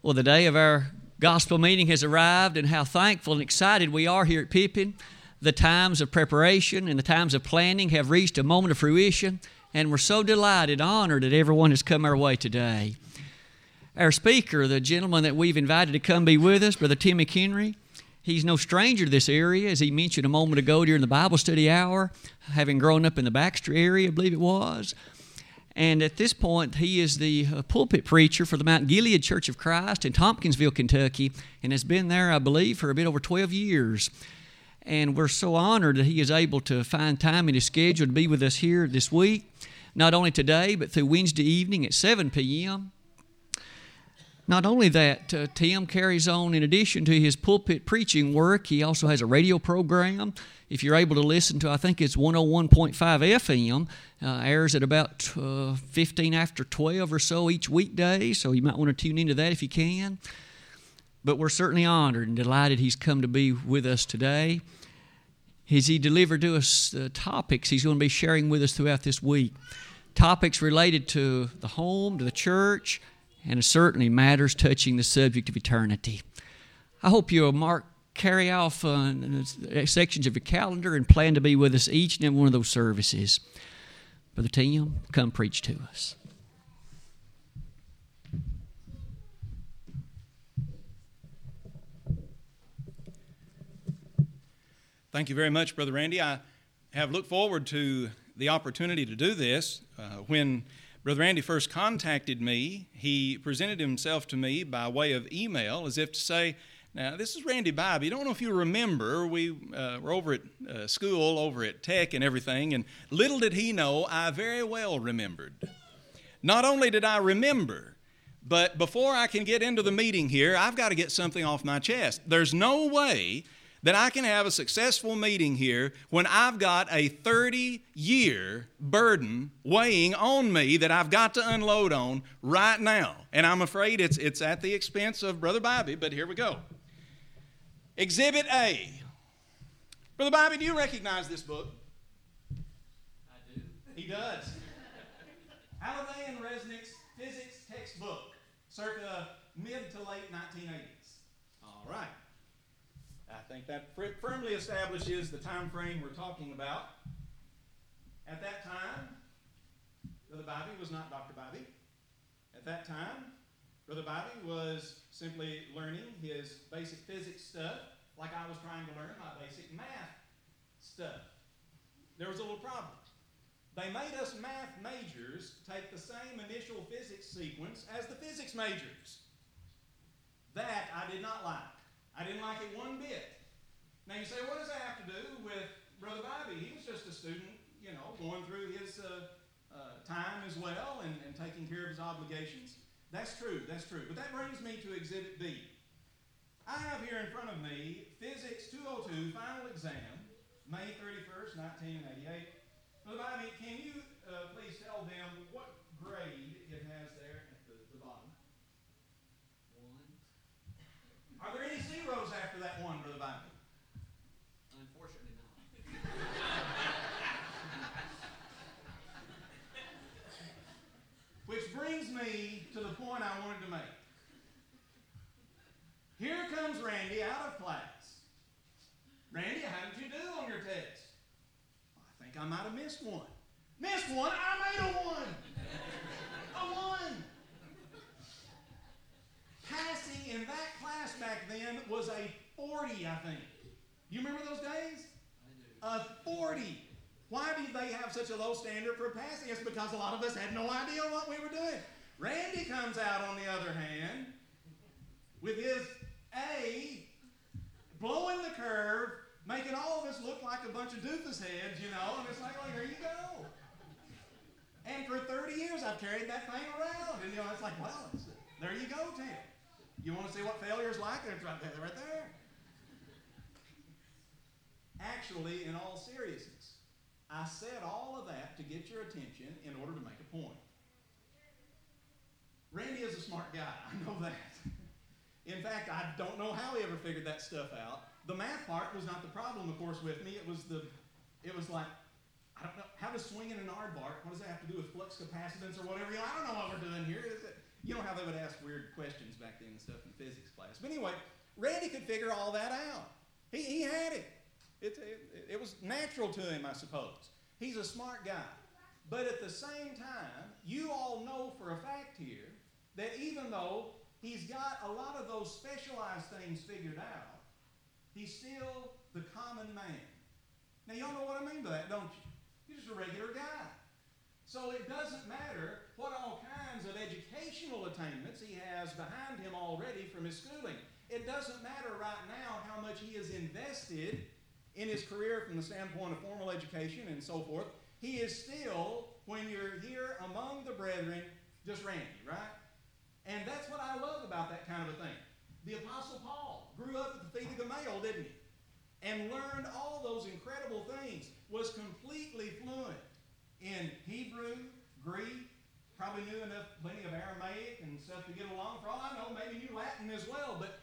Well, the day of our gospel meeting has arrived, and how thankful and excited we are here at Pippin. The times of preparation and the times of planning have reached a moment of fruition, and we're so delighted, honored that everyone has come our way today. Our speaker, the gentleman that we've invited to come be with us, Brother Tim McHenry, he's no stranger to this area, as he mentioned a moment ago during the Bible study hour, having grown up in the Baxter area, I believe it was. And at this point, he is the uh, pulpit preacher for the Mount Gilead Church of Christ in Tompkinsville, Kentucky, and has been there, I believe, for a bit over 12 years. And we're so honored that he is able to find time in his schedule to be with us here this week, not only today, but through Wednesday evening at 7 p.m. Not only that, uh, Tim carries on, in addition to his pulpit preaching work, he also has a radio program. If you're able to listen to, I think it's 101.5 FM, uh, airs at about uh, 15 after 12 or so each weekday, so you might want to tune into that if you can. But we're certainly honored and delighted he's come to be with us today. As he delivered to us the topics he's going to be sharing with us throughout this week, topics related to the home, to the church, and certainly matters touching the subject of eternity. I hope you'll mark carry off uh, sections of your calendar and plan to be with us each and every one of those services. Brother Tim, come preach to us. Thank you very much, Brother Randy. I have looked forward to the opportunity to do this. Uh, when Brother Randy first contacted me, he presented himself to me by way of email as if to say, now, this is Randy Bybee. I don't know if you remember, we uh, were over at uh, school, over at Tech and everything, and little did he know, I very well remembered. Not only did I remember, but before I can get into the meeting here, I've got to get something off my chest. There's no way that I can have a successful meeting here when I've got a 30 year burden weighing on me that I've got to unload on right now. And I'm afraid it's, it's at the expense of Brother Bobby, but here we go. Exhibit A. Brother Bobby, do you recognize this book? I do. He does. Halliday and Resnick's physics textbook, circa mid to late 1980s. All right. I think that firmly establishes the time frame we're talking about. At that time, Brother Bobby was not Dr. Bobby. At that time, Brother Bobby was simply learning his basic physics stuff like I was trying to learn my basic math stuff. There was a little problem. They made us math majors take the same initial physics sequence as the physics majors. That I did not like. I didn't like it one bit. Now you say, what does that have to do with Brother Bobby? He was just a student, you know, going through his uh, uh, time as well and, and taking care of his obligations. That's true, that's true. But that brings me to Exhibit B. I have here in front of me Physics 202 Final Exam, May 31st, 1988. Brother Bobby, can you uh, please tell them what grade it has there at the, the bottom? One. Are there any zeros after that one, Brother Bobby? Which brings me to the point I wanted to make. Randy out of class. Randy, how did you do on your test? I think I might have missed one. Missed one? I made a one. a one. Passing in that class back then was a 40, I think. You remember those days? I do. A 40. Why did they have such a low standard for passing? It's because a lot of us had no idea what we were doing. Randy comes out, on the other hand, with his A, blowing the curve, making all of us look like a bunch of doofus heads, you know, and it's like, well, here you go. And for 30 years, I've carried that thing around, and you know, it's like, well, it's, there you go, Tim. You want to see what failure's like? There, it's right there, right there. Actually, in all seriousness, I said all of that to get your attention in order to make a point. Randy is a smart guy, I know that. In fact, I don't know how he ever figured that stuff out. The math part was not the problem, of course, with me. It was the, it was like, I don't know, how does swinging an aardvark, what does that have to do with flux capacitance or whatever? I don't know what we're doing here. You know how they would ask weird questions back then and stuff in physics class. But anyway, Randy could figure all that out. He, he had it. It, it. it was natural to him, I suppose. He's a smart guy. But at the same time, you all know for a fact here that even though he's got a lot of those specialized things figured out, he's still the common man. Now, y'all know what I mean by that, don't you? He's just a regular guy. So it doesn't matter what all kinds of educational attainments he has behind him already from his schooling. It doesn't matter right now how much he has invested in his career from the standpoint of formal education and so forth. He is still, when you're here among the brethren, just Randy, right? And that's what I love about that kind of a thing. The Apostle Paul grew up at the feet of Gamaliel, didn't he? And learned all those incredible things, was completely fluent in Hebrew, Greek, probably knew enough, plenty of Aramaic and stuff to get along. For all I know, maybe knew Latin as well. But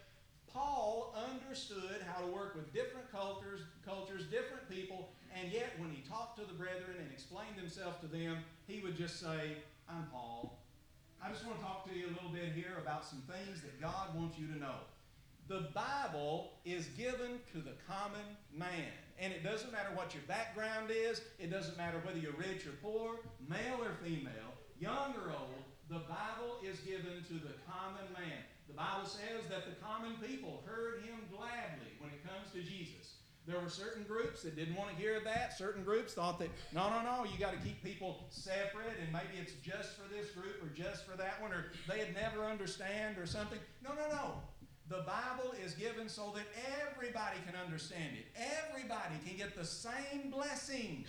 Paul understood how to work with different cultures, cultures, different people, and yet when he talked to the brethren and explained himself to them, he would just say, I'm Paul. I just want to talk to you a little bit here about some things that God wants you to know. The Bible is given to the common man. And it doesn't matter what your background is, it doesn't matter whether you're rich or poor, male or female, young or old, the Bible is given to the common man. The Bible says that the common people heard him gladly when it comes to Jesus. There were certain groups that didn't want to hear that. Certain groups thought that, no, no, no, you got to keep people separate and maybe it's just for this group or just for that one or they'd never understand or something. No, no, no. The Bible is given so that everybody can understand it. Everybody can get the same blessing.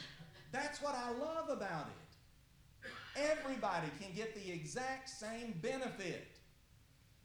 That's what I love about it. Everybody can get the exact same benefit.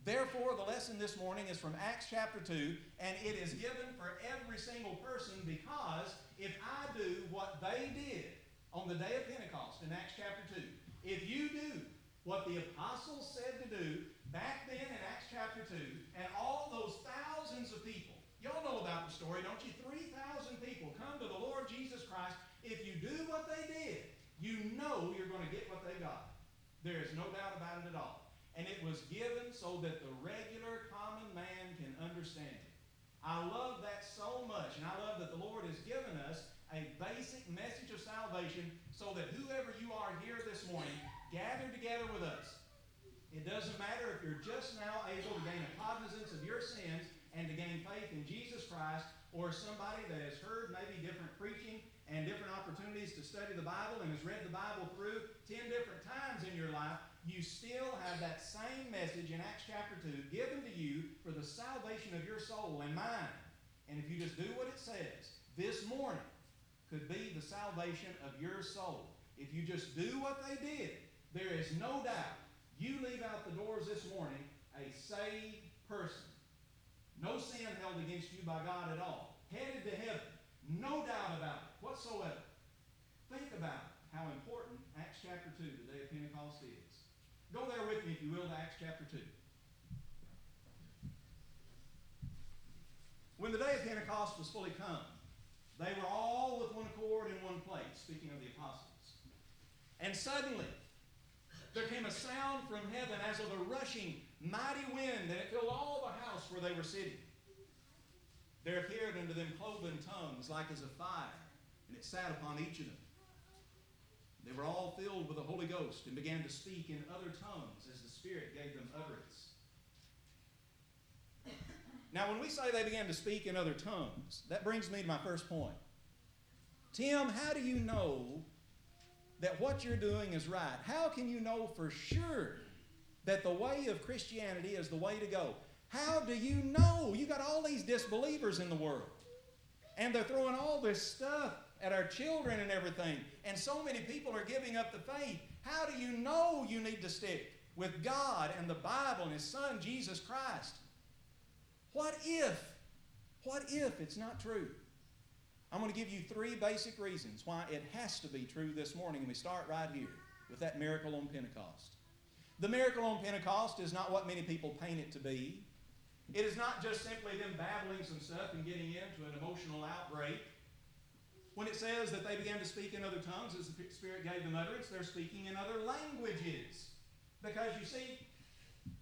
Therefore, the lesson this morning is from Acts chapter 2, and it is given for every single person because if I do what they did on the day of Pentecost in Acts chapter 2, if you do what the apostles said to do back then in Acts chapter 2, and all those thousands of people, y'all know about the story, don't you? 3,000 people come to the Lord Jesus Christ. If you do what they did, you know you're going to get what they got. There is no doubt about it at all. And it was given so that the regular common man can understand it. I love that so much, and I love that the Lord has given us a basic message of salvation so that whoever you are here this morning, gather together with us. It doesn't matter if you're just now able to gain a cognizance of your sins and to gain faith in Jesus Christ, or somebody that has heard maybe different preaching and different opportunities to study the Bible and has read the Bible through 10 different times in your life, you still have that same message in Acts chapter 2 given to you for the salvation of your soul and mine. And if you just do what it says, this morning could be the salvation of your soul. If you just do what they did, there is no doubt you leave out the doors this morning a saved person. No sin held against you by God at all. Headed to heaven. No doubt about it whatsoever. Think about how important Acts chapter 2, the day of Pentecost, is. Go there with me, if you will, to Acts chapter 2. When the day of Pentecost was fully come, they were all with one accord in one place, speaking of the apostles. And suddenly, there came a sound from heaven as of a rushing mighty wind, and it filled all the house where they were sitting. There appeared unto them cloven tongues like as of fire, and it sat upon each of them. They were all filled with the Holy Ghost and began to speak in other tongues as the Spirit gave them utterance. Now, when we say they began to speak in other tongues, that brings me to my first point. Tim, how do you know that what you're doing is right? How can you know for sure that the way of Christianity is the way to go? How do you know? You got all these disbelievers in the world. And they're throwing all this stuff at our children and everything. And so many people are giving up the faith. How do you know you need to stick with God and the Bible and His Son, Jesus Christ? What if? What if it's not true? I'm going to give you three basic reasons why it has to be true this morning, and we start right here with that miracle on Pentecost. The miracle on Pentecost is not what many people paint it to be. It is not just simply them babbling some stuff and getting into an emotional outbreak. When it says that they began to speak in other tongues as the Spirit gave them utterance, they're speaking in other languages. Because you see,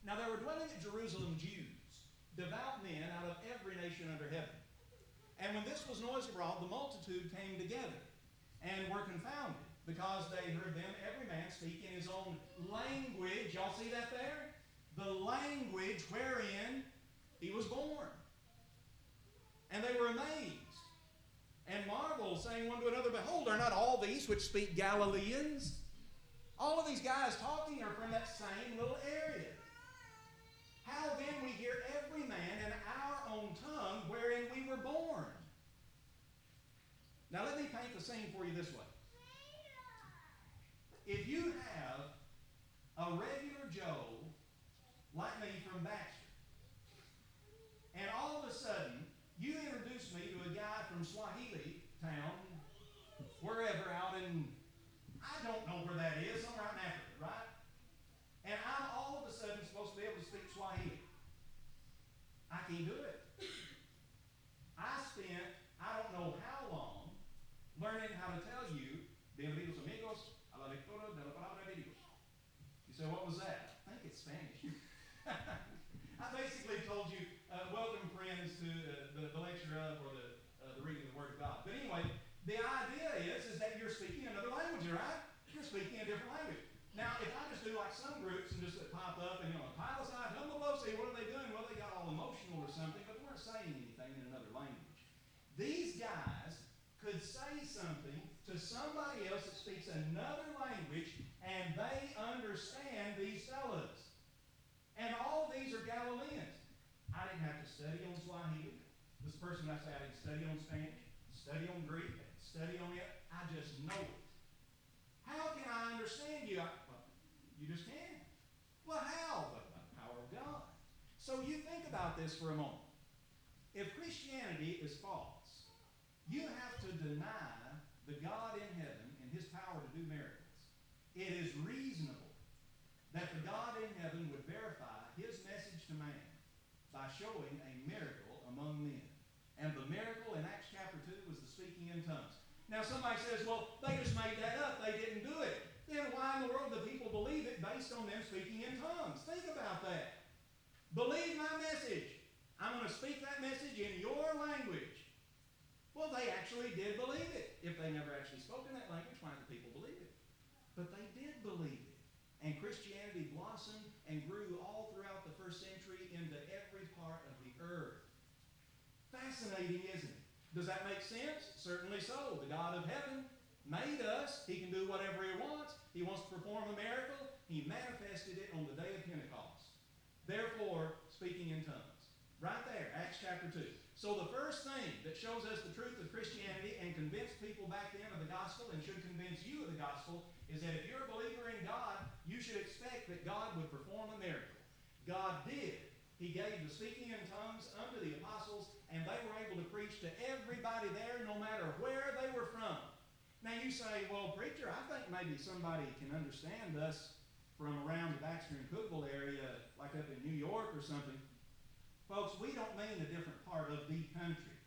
Now there were dwelling at Jerusalem Jews, devout men out of every nation under heaven. And when this was noised abroad, the multitude came together and were confounded, because they heard them, every man speak in his own language. Y'all see that there? The language wherein he was born. And they were amazed and marveled, saying one to another, Behold, are not all these which speak Galileans? All of these guys talking are from that same little area. How then we hear every man in our own tongue wherein we were born? Now let me paint the scene for you this way. If you have a regular Joe like me from Baxter, and all of a sudden you introduce me to a guy from Swahili wherever out in, I don't know where that is, somewhere in Africa, right? And I'm all of a sudden supposed to be able to speak Swahili. I can't do it. I spent, I don't know how long, learning how to tell you, bienvenidos amigos a la lectura de la palabra de Dios. You say, what was that? I think it's Spanish. I basically told you, uh, welcome friends to uh, the, the lecture of or the, uh, the reading of the Word of God. But anyway, the idea is, is that you're speaking another language, right? You're speaking a different language. Now, if I just do like some groups and just pop up and, you know, pile aside, humble below, say, what are they doing? Well, they got all emotional or something, but they weren't saying anything in another language. These guys could say something somebody else that speaks another language, and they understand these fellows. And all these are Galileans. I didn't have to study on Swahili. This person I say I didn't study on Spanish, study on Greek, study on it. I just know it. How can I understand you? I, well, you just can. Well, how? But by the power of God. So you think about this for a moment. If Christianity is false, you have to deny the God in heaven and his power to do miracles. It is reasonable that the God in heaven would verify his message to man by showing a miracle among men. And the miracle in Acts chapter 2 was the speaking in tongues. Now somebody says, well, they just made that up. They didn't do it. Then why in the world do people believe it based on them speaking in tongues? Think about that. Believe my message. I'm going to speak that message in your language. Well, they actually did believe it. If they never actually spoke in that language, why did the people believe it? But they did believe it. And Christianity blossomed and grew all throughout the first century into every part of the earth. Fascinating, isn't it? Does that make sense? Certainly so. The God of heaven made us. He can do whatever he wants. He wants to perform a miracle. He manifested it on the day of Pentecost. Therefore, speaking in tongues. Right there, Acts chapter 2. So the first thing that shows us the truth of Christianity and convinced people back then of the gospel and should convince you of the gospel is that if you're a believer in God, you should expect that God would perform a miracle. God did. He gave the speaking in tongues unto the apostles, and they were able to preach to everybody there, no matter where they were from. Now you say, well, preacher, I think maybe somebody can understand us from around the Baxter and Cookeville area, like up in New York or something. Folks, we don't mean a different part of the country.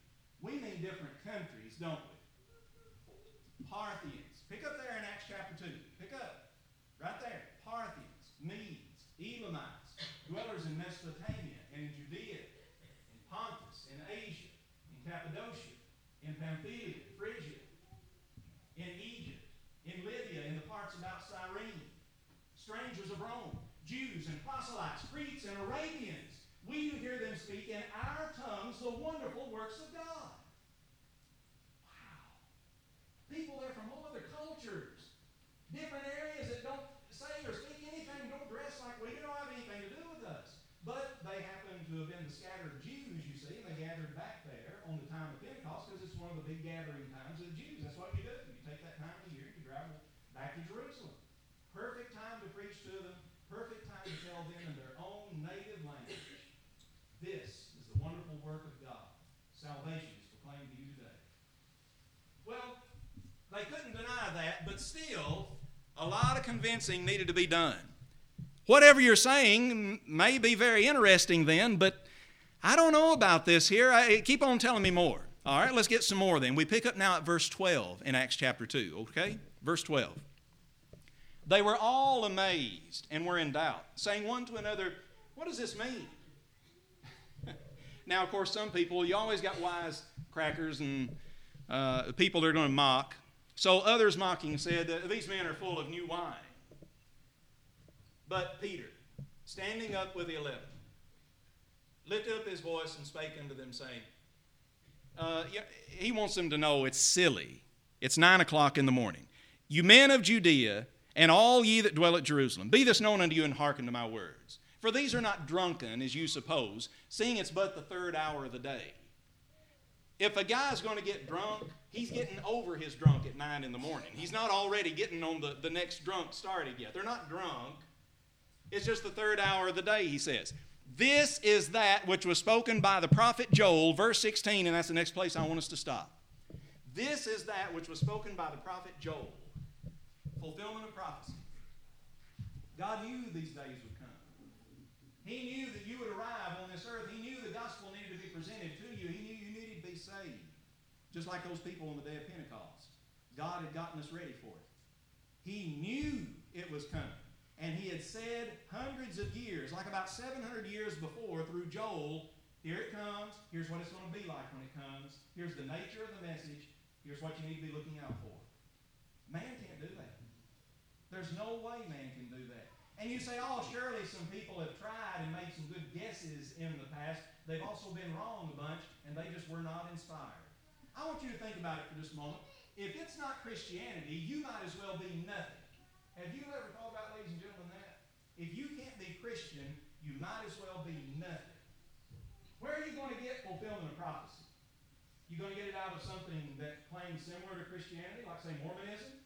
We mean different countries, don't we? Parthians. Pick up there in Acts chapter 2. Pick up. Right there. Parthians, Medes, Elamites, dwellers in Mesopotamia and in Judea, in Pontus, in Asia, in Cappadocia, in Pamphylia, Phrygia, in Egypt, in Libya, in the parts about Cyrene, strangers of Rome, Jews and proselytes, Greeks and Arabians we do hear them speak in our tongues the wonderful works of God. Wow. People there from all other cultures, different areas that don't say or speak anything, don't dress like we do, don't have anything to do with us. But they happen to have been the scattered Jews, you see, and they gathered back there on the time of Pentecost because it's one of the big gathering times of the Jews. That's what you do. You take that time of the year, you travel back to Jerusalem. Perfect time to preach to them, perfect time to tell them in their own native language this is the wonderful work of God. Salvation is proclaimed to you today. Well, they couldn't deny that, but still, a lot of convincing needed to be done. Whatever you're saying may be very interesting then, but I don't know about this here. I, keep on telling me more. All right, let's get some more then. We pick up now at verse 12 in Acts chapter 2, okay? Verse 12. They were all amazed and were in doubt, saying one to another, What does this mean? now, of course, some people, you always got wise crackers and uh, people that are going to mock. So others mocking said these men are full of new wine. But Peter, standing up with the eleven, lifted up his voice and spake unto them, saying, uh, he wants them to know it's silly. It's nine o'clock in the morning. You men of Judea, and all ye that dwell at Jerusalem, be this known unto you, and hearken to my words. For these are not drunken, as you suppose, seeing it's but the third hour of the day. If a guy's going to get drunk, he's getting over his drunk at 9 in the morning. He's not already getting on the, the next drunk started yet. They're not drunk. It's just the third hour of the day, he says. This is that which was spoken by the prophet Joel, verse 16, and that's the next place I want us to stop. This is that which was spoken by the prophet Joel, fulfillment of prophecy. God knew these days would come. He knew that you would arrive on this earth. He knew the gospel needed to be presented to you. He knew you needed to be saved. Just like those people on the day of Pentecost. God had gotten us ready for it. He knew it was coming. And he had said hundreds of years, like about 700 years before, through Joel, here it comes. Here's what it's going to be like when it comes. Here's the nature of the message. Here's what you need to be looking out for. Man can't do that. There's no way man can do that. And you say, oh, surely some people have tried and made some good guesses in the past. They've also been wrong a bunch, and they just were not inspired. I want you to think about it for just a moment. If it's not Christianity, you might as well be nothing. Have you ever thought about, ladies and gentlemen, that? If you can't be Christian, you might as well be nothing. Where are you going to get fulfillment of prophecy? You going to get it out of something that claims similar to Christianity, like say Mormonism?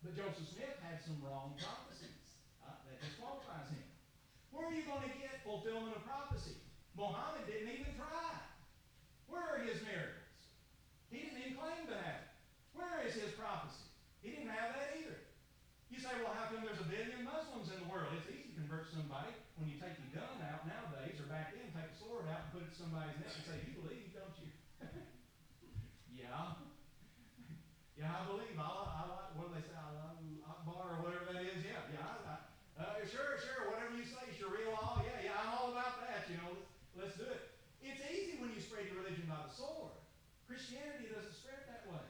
But Joseph Smith had some wrong prophecies. Uh, that disqualifies him. Where are you going to get fulfillment of prophecy? Muhammad didn't even try. Where are his miracles? He didn't even claim to have it. Where is his prophecy? He didn't have that either. You say, well, how come there's a billion Muslims in the world? It's easy to convert somebody when you take your gun out nowadays, or back then, take a sword out and put it in somebody's neck and say, you believe, don't you? yeah. Yeah, I believe. I, I, what do they say? Allah Akbar or whatever that is. Yeah, yeah. I, uh, sure, sure. Whatever you say, Sharia law. Yeah, yeah. I'm all about that. You know, let's, let's do it. It's easy when you spread your religion by the sword. Christianity doesn't spread that way.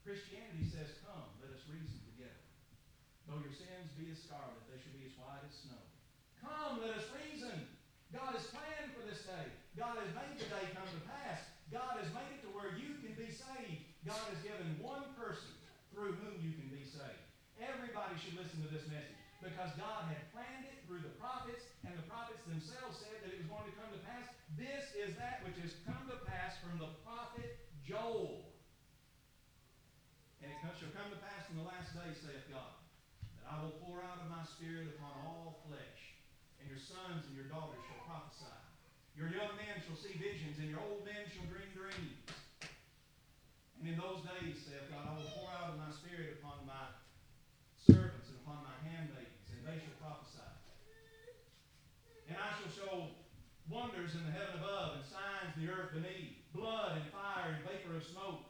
Christianity says, "Come, let us reason together. Though your sins be as scarlet, they shall be as white as snow. Come, let us reason. God has planned for this day. God has made the day come to pass. God has made it to where you can be saved. God has given one person through whom you can be saved. Everybody should listen to this message because God had planned it through the prophets, and the prophets themselves said that it was going to come to pass. This is that which has come to pass from the prophet Joel. And it shall come to pass in the last days, saith God, I will pour out of my spirit upon all flesh, and your sons and your daughters shall prophesy. Your young men shall see visions, and your old men shall dream dreams. And in those days, saith God, I will pour out of my spirit upon my servants and upon my handmaidens, and they shall prophesy. And I shall show wonders in the heaven above, and signs in the earth beneath, blood and fire and vapor of smoke.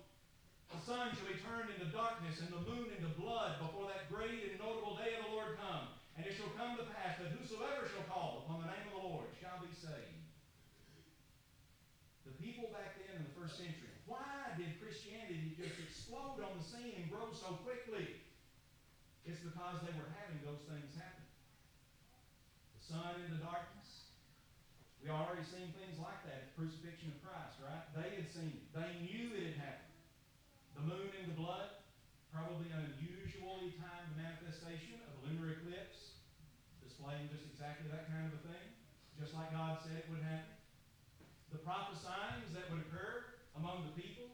The sun shall be turned into darkness, and the moon into blood, before that great and notable day of the Lord come. And it shall come to pass that whosoever shall call upon the name of the Lord shall be saved. The people back then in the first century, why did Christianity just explode on the scene and grow so quickly? It's because they were having those things happen. The sun into darkness. We already seen things like that at the crucifixion of Christ, right? They had seen it. They knew it had happened. The moon into blood, probably an unusually timed manifestation of a lunar eclipse, displaying just exactly that kind of a thing, just like God said it would happen. The prophesyings that would occur among the people,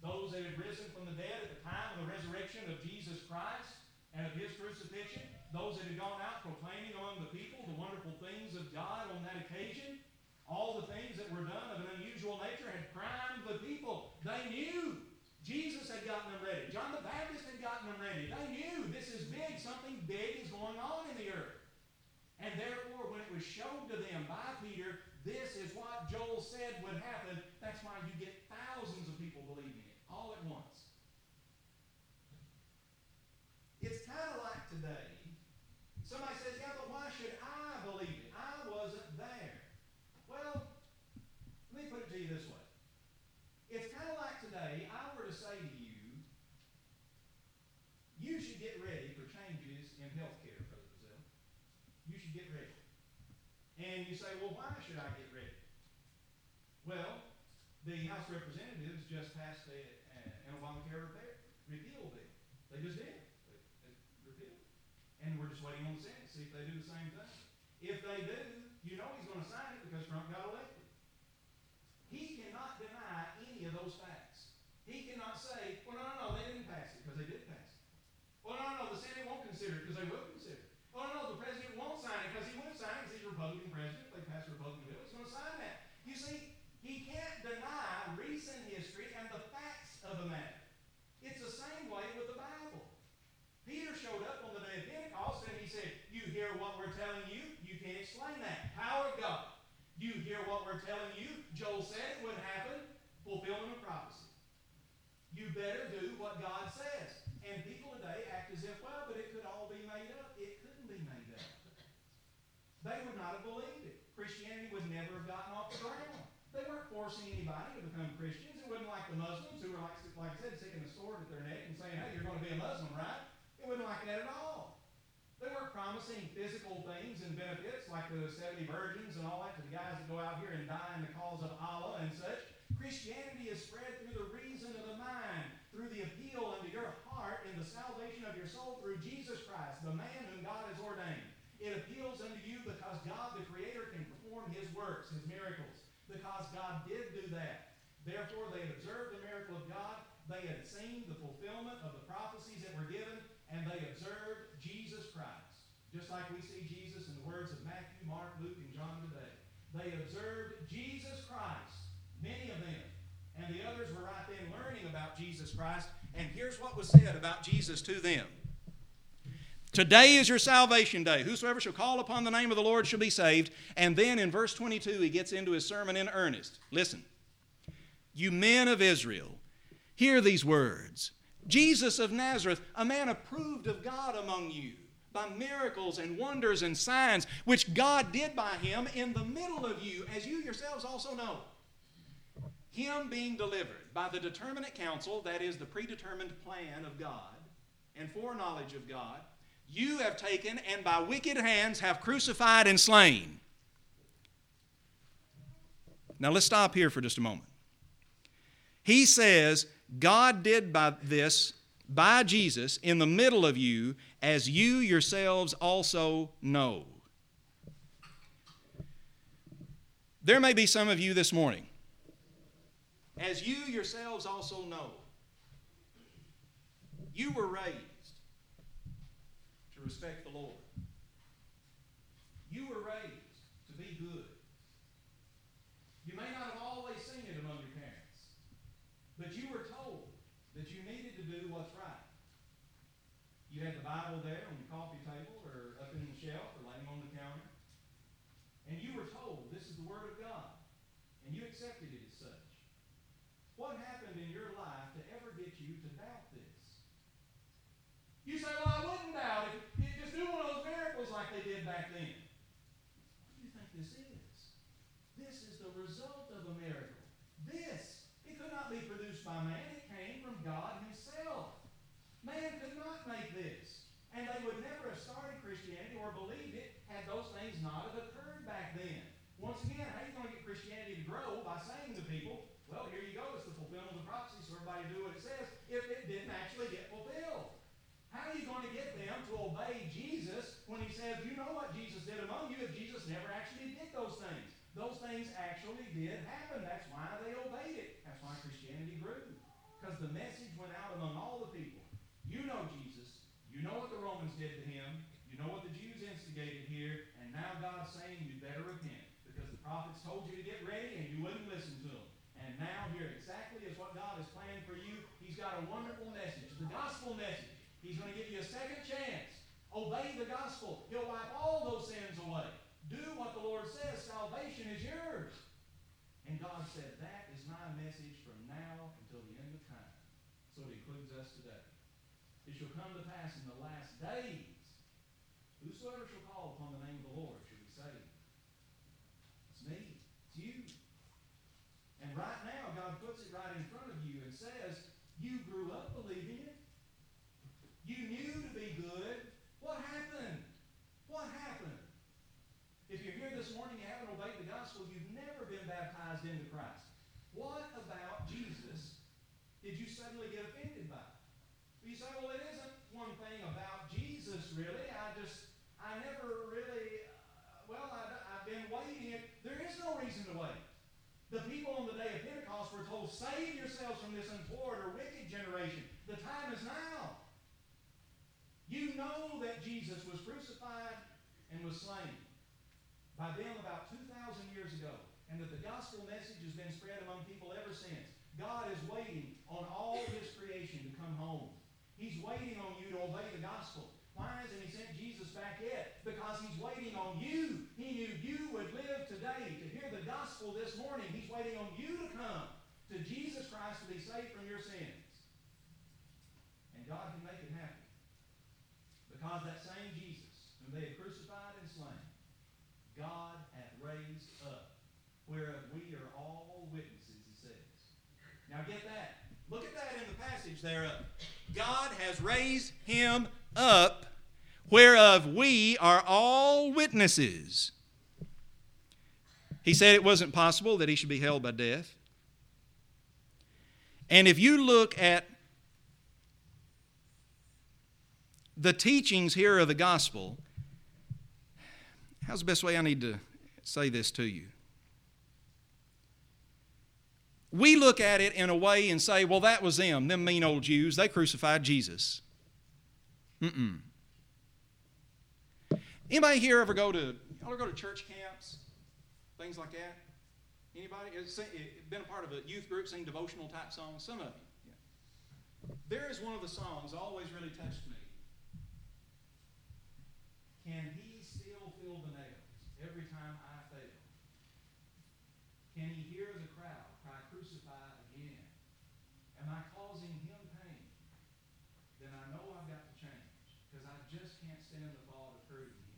those that had risen from the dead at the time of the resurrection of Jesus Christ and of his crucifixion, those that had gone out proclaiming among the people the wonderful things of God on that occasion, all the things that were done of an unusual nature had primed the people. They knew Jesus had gotten them ready. John the Baptist had gotten them ready. They knew this is big. Something big is going on in the earth. And therefore, when it was shown to them by Peter, this is what Joel said would happen, that's why you get thousands of people believing it all at once. It's kind of like today. Somebody says, yeah, but why should I believe it? I was you say, well, why should I get ready? Well, the House Representatives just passed a, an Obamacare repair, repeal bill. They just did. They, they repealed. And we're just waiting on the Senate to see if they do the same thing. If they do, you know he's going to sign it because Trump got elected. He cannot deny any of those facts. He cannot say, well, no, no, no, they didn't pass it because they did pass it. Well, no, no, no, the Senate won't consider it because they will consider it. Well, no, no, the president won't sign it because he would sign it because he's a Republican president. If they pass a Republican bill, he's going to sign that. You see, he can't deny recent history and the facts of the matter. It's the same way with the Bible. Peter showed up on the day of Pentecost and he said, You hear what we're telling you? You can't explain that. Power of God. You hear what we're telling you? Joel said it would happen. Fulfillment of prophecy. You better do what God says. And people today act as if, well, but it could all be made up. It couldn't be made up. They would not have believed it. Christianity would never have gotten off the ground. They weren't forcing anybody to become Christians. It wasn't like the Muslims who were, like, like I said, sticking a sword at their neck and saying, hey, you're going to be a Muslim, right? It wasn't like that at all. They weren't promising physical things and benefits like the 70 virgins and all that to the guys that go out here and die in the cause of Allah and such. Christianity is spread through the reason of the mind, through the appeal unto your heart and the salvation of your soul through Jesus Christ, the man whom God has ordained. It appeals unto you because God, the Creator, can perform His works, His miracles, because God did do that. Therefore, they had observed the miracle of God. They had seen the fulfillment of the prophecies that were given, and they observed. Just like we see Jesus in the words of Matthew, Mark, Luke, and John today. They observed Jesus Christ, many of them. And the others were right then learning about Jesus Christ. And here's what was said about Jesus to them. Today is your salvation day. Whosoever shall call upon the name of the Lord shall be saved. And then in verse 22, he gets into his sermon in earnest. Listen. You men of Israel, hear these words. Jesus of Nazareth, a man approved of God among you by miracles and wonders and signs, which God did by him in the middle of you, as you yourselves also know. Him being delivered by the determinate counsel, that is, the predetermined plan of God and foreknowledge of God, you have taken and by wicked hands have crucified and slain. Now let's stop here for just a moment. He says, God did by this, by Jesus, in the middle of you, as you yourselves also know. There may be some of you this morning, as you yourselves also know, you were raised to respect the Lord. You were raised to be good. You may not have always seen it among your parents, but you were told that you needed to do what's right. You had the Bible there on the coffee table or up in the shelf or laying on the counter. And you were told this is the Word of God. And you accepted it as such. What happened in your life to ever get you to doubt this? You say, well, I wouldn't doubt it. You just do one of those miracles like they did back then. What do you think this is? This is the result of a miracle. This, it could not be produced by man. It came from God himself. Man could not make this. And they would never have started Christianity or believed it had those things not have occurred back then. Once again, how are you going to get Christianity to grow by saying to people, well, here you go, it's the fulfillment of the prophecy, so everybody do what it says, if it didn't actually get fulfilled? How are you going to get them to obey Jesus when he says, you know what Jesus did among you if Jesus never actually did those things? Those things actually did happen. That's why they obeyed it. That's why Christianity grew. Because the message went out among all the people. You know Jesus. You know what the Romans did to him. You know what the Jews instigated here. And now God's saying you better repent. Because the prophets told you to get ready and you wouldn't listen to them. And now here exactly is what God has planned for you. He's got a wonderful message. The gospel message. He's going to give you a second chance. Obey the gospel. He'll wipe all those sins away. Do what the Lord says. Salvation is yours. And God said, That is my message from now until the end of time. So it includes us today. It shall come to pass in the last days. Whosoever shall call upon the name of the Lord shall be saved. It's me. It's you. And right now, God puts it right in front of you and says, You grew up believing it. You knew to be good. What happened? What happened? If you're here this morning, you haven't baptized into Christ. What about Jesus did you suddenly get offended by? You say, well, it isn't one thing about Jesus, really. I just, I never really, uh, well, I, I've been waiting. There is no reason to wait. The people on the day of Pentecost were told, save yourselves from this untoward or wicked generation. The time is now. You know that Jesus was crucified and was slain by them about 2,000 years ago, and that the gospel message has been spread among people ever since. God is waiting on all his creation to come home. He's waiting on you to obey the gospel. Why hasn't he sent Jesus back yet? Because he's waiting on you. He knew you would live today to hear the gospel this morning. He's waiting on you to come to Jesus Christ to be saved from your sins. And God can make it happen. Because that same Jesus, whom they had crucified and slain, God hath raised up, whereof we are all witnesses, he says. Now get that. Look at that in the passage thereof. God has raised him up, whereof we are all witnesses. He said it wasn't possible that he should be held by death. And if you look at the teachings here of the gospel, how's the best way I need to say this to you? We look at it in a way and say, well, that was them, them mean old Jews. They crucified Jesus. Mm-mm. Anybody here ever go to, y'all ever go to church camps? Things like that? Anybody? It's been a part of a youth group, sing devotional type songs? Some of you. Yeah. There is one of the songs always really touched me. Can he still feel the nails every time I fail? Can he hear the crowd cry, crucify again? Am I causing him pain? Then I know I've got to change because I just can't stand the thought of hurting him.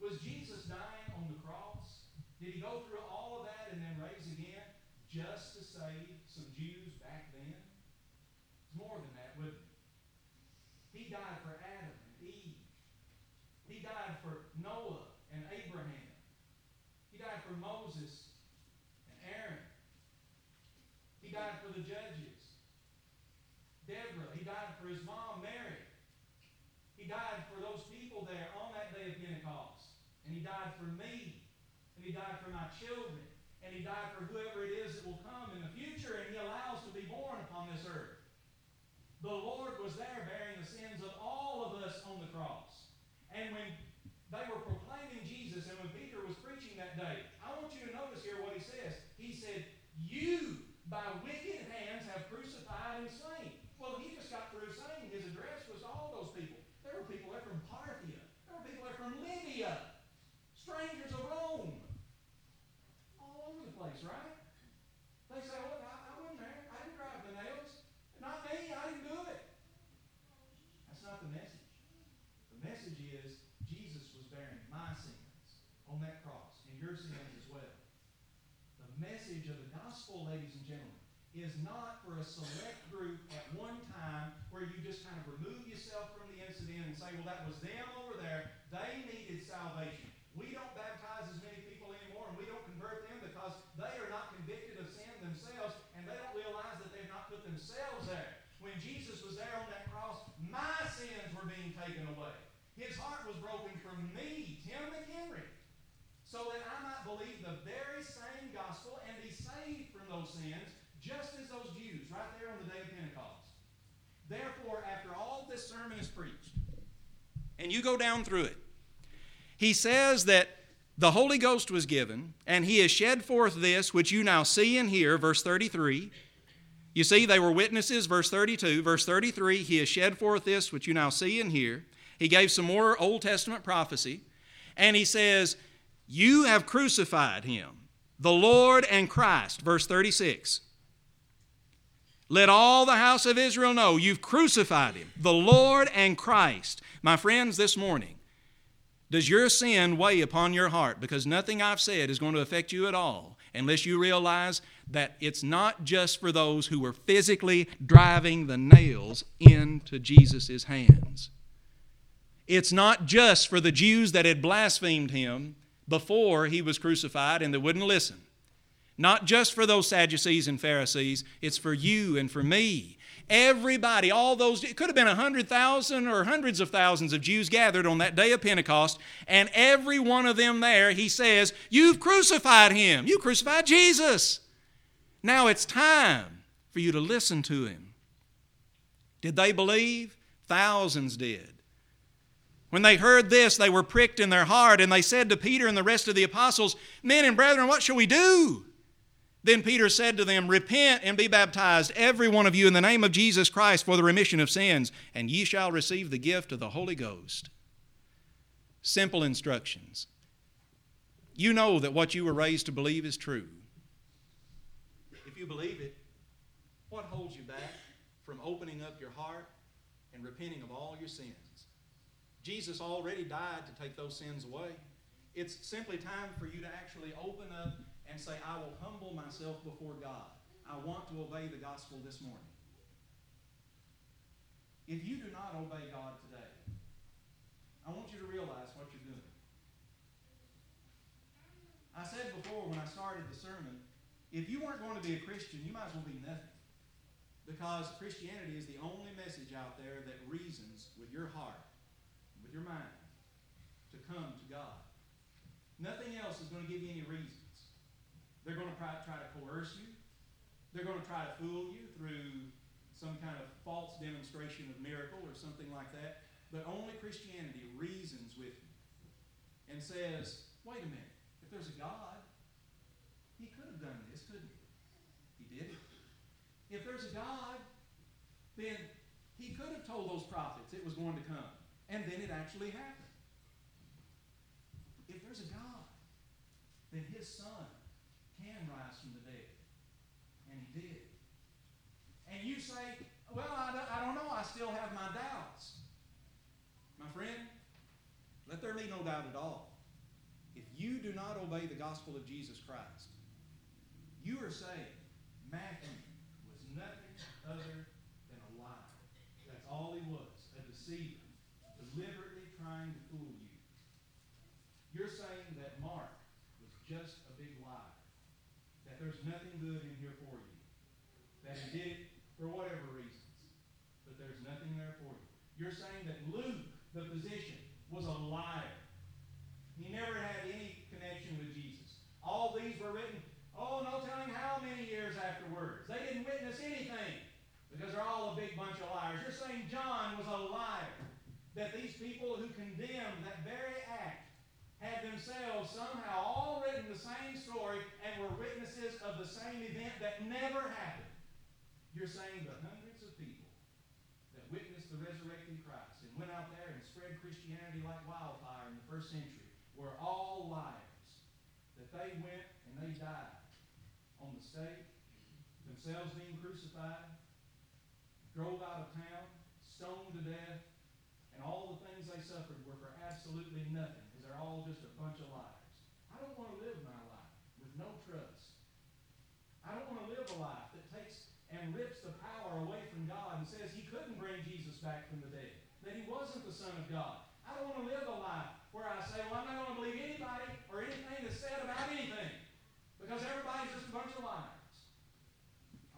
Was Jesus dying on the cross? Did he go through all of that and then raise again just to save some Jews back then? It's more than that, wouldn't it? He died for Adam and Eve. he died for Noah and Abraham. He died for Moses and Aaron. He died for the judges. Deborah. He died for his mom, Mary. He died for those people there on that day of Pentecost. And he died for me. He died for my children. And he died for whoever it is that will come in the future. And he allows to be born upon this earth. The Lord was there bearing the sins of all of us on the cross. And when they were proclaiming Jesus, and when Peter was preaching that day, I want you to notice here what he says. He said, You by wicked hands have crucified and slain. Well, he just got through saying his address was to all those people. There were people there from Parthia. There were people there from Lydia. Strangers of Rome. All over the place, right? They say, well, I, I wasn't there. I didn't drive the nails. Not me. I didn't do it. That's not the message. The message is Jesus was bearing my sins on that cross and your sins as well. The message of the gospel, ladies and gentlemen, is not for a select group at one time where you just kind of remove yourself from the incident and say, well, that was them over there. They needed salvation. We don't baptize as many people anymore and we don't convert them because they are not convicted of sin themselves and they don't realize that they've not put themselves there. When Jesus was there on that cross, my sins were being taken away. His heart was broken for me, Tim McHenry, so that I might believe the very same gospel and be saved from those sins, just as those Jews right there on the day of Pentecost. Therefore, after all this sermon is preached, and you go down through it, he says that the Holy Ghost was given, and he has shed forth this which you now see and hear, verse 33. You see, they were witnesses, verse 32. Verse 33, he has shed forth this which you now see and hear. He gave some more Old Testament prophecy. And he says, You have crucified him, the Lord and Christ. Verse 36. Let all the house of Israel know you've crucified him, the Lord and Christ. My friends, this morning, does your sin weigh upon your heart? Because nothing I've said is going to affect you at all unless you realize that it's not just for those who were physically driving the nails into Jesus' hands. It's not just for the Jews that had blasphemed him before he was crucified and they wouldn't listen. Not just for those Sadducees and Pharisees, it's for you and for me. Everybody, all those, it could have been a hundred thousand or hundreds of thousands of Jews gathered on that day of Pentecost, and every one of them there, he says, You've crucified him. You crucified Jesus. Now it's time for you to listen to him. Did they believe? Thousands did. When they heard this, they were pricked in their heart, and they said to Peter and the rest of the apostles, Men and brethren, what shall we do? Then Peter said to them, Repent and be baptized, every one of you, in the name of Jesus Christ for the remission of sins, and ye shall receive the gift of the Holy Ghost. Simple instructions. You know that what you were raised to believe is true. If you believe it, what holds you back from opening up your heart and repenting of all your sins? Jesus already died to take those sins away. It's simply time for you to actually open up and say, I will humble myself before God. I want to obey the gospel this morning. If you do not obey God today, I want you to realize what you're doing. I said before when I started the sermon, if you weren't going to be a Christian, you might as well be nothing. Because Christianity is the only message out there that reasons with your heart, with your mind, to come to God. Nothing else is going to give you any reasons. They're going to try, try to coerce you. They're going to try to fool you through some kind of false demonstration of miracle or something like that. But only Christianity reasons with you and says, wait a minute, if there's a God, he could have done this, couldn't he? He did it. If there's a God, then he could have told those prophets it was going to come. And then it actually happened. If there's a God, then his son can rise from the dead. And he did. And you say, well, I don't, know. I still have my doubts. My friend, let there be no doubt at all. If you do not obey the gospel of Jesus Christ, you are saying Matthew was nothing other than a liar. That's all he was, a deceiver, deliberately trying to fool you. You're saying that Mark was just there's nothing good in here for you. That he did it for whatever reasons. But there's nothing there for you. You're saying that Luke, the physician, was a liar. He never had any connection with Jesus. All these were written, oh, no telling how many years afterwards. They didn't witness anything because they're all a big bunch of liars. You're saying John was a liar. That these people who condemned that very act had themselves somehow all written the same story and were witnesses of the same event that never happened. You're saying the hundreds of people that witnessed the resurrected Christ and went out there and spread Christianity like wildfire in the first century were all liars. That they went and they died on the stake, themselves being crucified, drove out of town, stoned to death, and all the things they suffered were for absolutely nothing all just a bunch of liars. I don't want to live my life with no trust. I don't want to live a life that takes and rips the power away from God and says he couldn't bring Jesus back from the dead, that he wasn't the Son of God. I don't want to live a life where I say, well, I'm not going to believe anybody or anything that's said about anything because everybody's just a bunch of liars.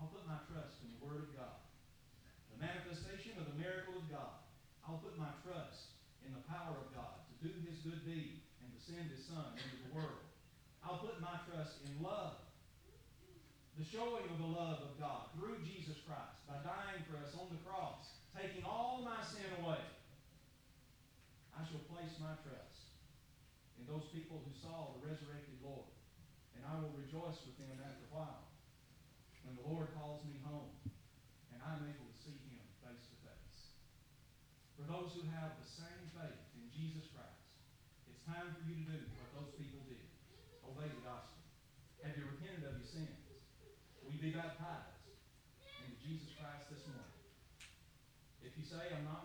I'll put my trust in the Word of God, the manifestation of the miracle of God. I'll put my trust in the power of God do good deed and to send his son into the world. I'll put my trust in love. The showing of the love of God through Jesus Christ by dying for us on the cross, taking all my sin away. I shall place my trust in those people who saw the resurrected Lord. And I will rejoice with them after a while when the Lord calls me home and I'm able to see him face to face. For those who have the same faith in Jesus Christ, time for you to do what those people did. Obey the gospel. Have you repented of your sins? Will you be baptized into Jesus Christ this morning? If you say, I'm not